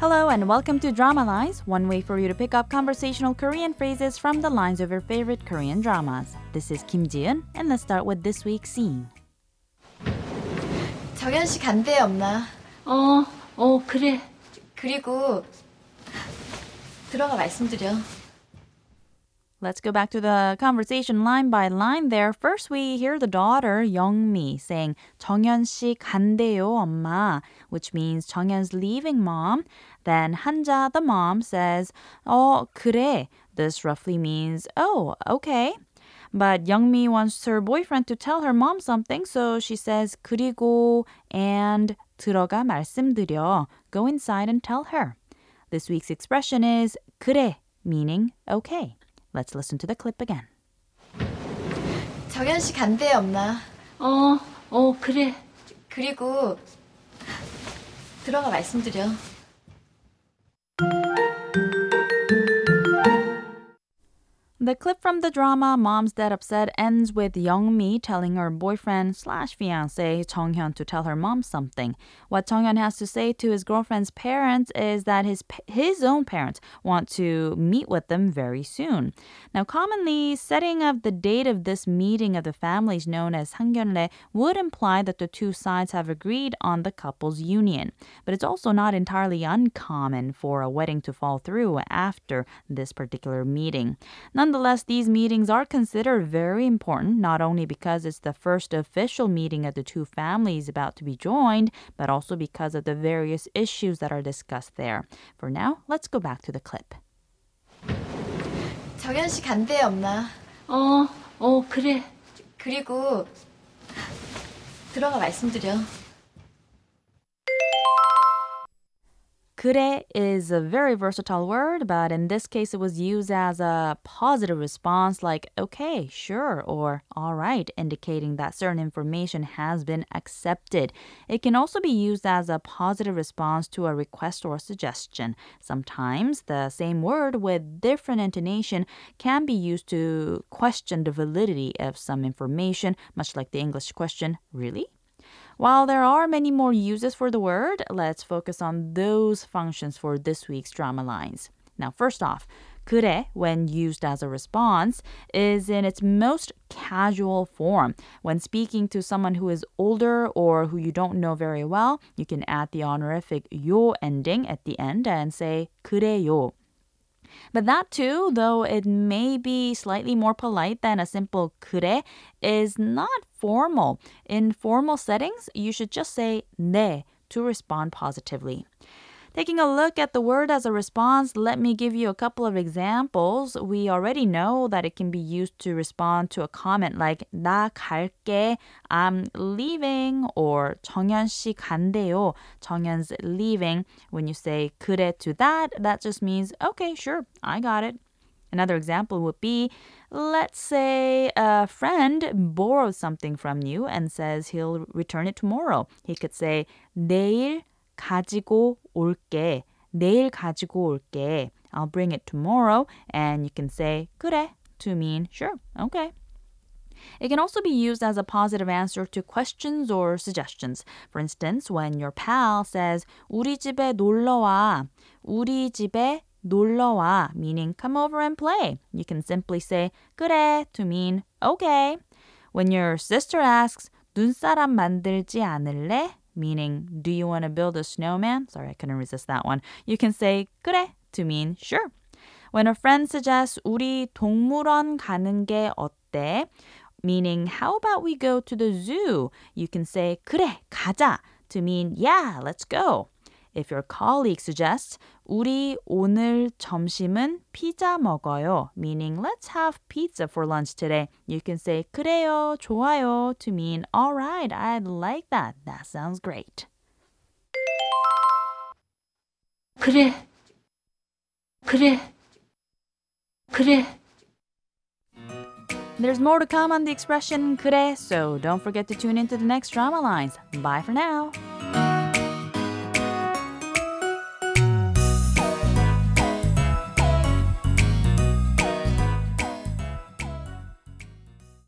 Hello and welcome to Drama Lines, one way for you to pick up conversational Korean phrases from the lines of your favorite Korean dramas. This is Kim Ji-eun, and let's start with this week's scene. 정현 씨 간대 없나? 어, 어, 그래. 그리고 들어가 말씀드려. Let's go back to the conversation line by line there. First, we hear the daughter, Youngmi, saying, 정현 씨 간대요, 엄마, which means 정현's leaving mom. Then Hanja, the mom, says, 어, 그래. This roughly means, oh, okay. But Youngmi wants her boyfriend to tell her mom something, so she says, 그리고 and 들어가 말씀드려. Go inside and tell her. This week's expression is 그래, meaning okay. Let's listen to the clip again. 정현 씨 간대 없나? 어, 어, 그래. 그리고 들어가 말씀드려. The clip from the drama Mom's Dead Upset ends with Young Mi telling her boyfriend slash fiance Chong Hyun to tell her mom something. What Chong Hyun has to say to his girlfriend's parents is that his his own parents want to meet with them very soon. Now, commonly, setting of the date of this meeting of the families known as Sangyonle would imply that the two sides have agreed on the couple's union. But it's also not entirely uncommon for a wedding to fall through after this particular meeting. Nonetheless, these meetings are considered very important, not only because it's the first official meeting of the two families about to be joined, but also because of the various issues that are discussed there. For now, let's go back to the clip. 정현 씨 간대 없나? 어, 어, 그래. 그리고 들어가 말씀드려. 그래 is a very versatile word, but in this case it was used as a positive response like okay, sure, or all right, indicating that certain information has been accepted. It can also be used as a positive response to a request or suggestion. Sometimes the same word with different intonation can be used to question the validity of some information, much like the English question, really? While there are many more uses for the word, let's focus on those functions for this week's drama lines. Now, first off, 그래, when used as a response, is in its most casual form. When speaking to someone who is older or who you don't know very well, you can add the honorific 요 ending at the end and say 그래요. But that too, though it may be slightly more polite than a simple 그래, is not formal. In formal settings, you should just say 네 to respond positively. Taking a look at the word as a response, let me give you a couple of examples. We already know that it can be used to respond to a comment like 나 갈게, I'm leaving, or 정현 씨 간대요, 정현's leaving. When you say 그래 to that, that just means okay, sure, I got it. Another example would be let's say a friend borrows something from you and says he'll return it tomorrow. He could say 내일 가지고 올게. 내일 가지고 올게. I'll bring it tomorrow. And you can say 그래 to mean sure, okay. It can also be used as a positive answer to questions or suggestions. For instance, when your pal says 우리 집에 놀러 와. 우리 집에 놀러 와, meaning come over and play. You can simply say 그래 to mean okay. When your sister asks 눈사람 만들지 않을래? meaning, do you want to build a snowman? Sorry, I couldn't resist that one. You can say 그래 to mean sure. When a friend suggests 우리 동물원 가는 게 어때? Meaning, how about we go to the zoo? You can say 그래, 가자 to mean yeah, let's go. If your colleague suggests 우리 오늘 점심은 피자 먹어요, meaning let's have pizza for lunch today. You can say 그래요, 좋아요 to mean all right, I'd like that. That sounds great. 그래. 그래. 그래. There's more to come on the expression 그래, so don't forget to tune into the next drama lines. Bye for now.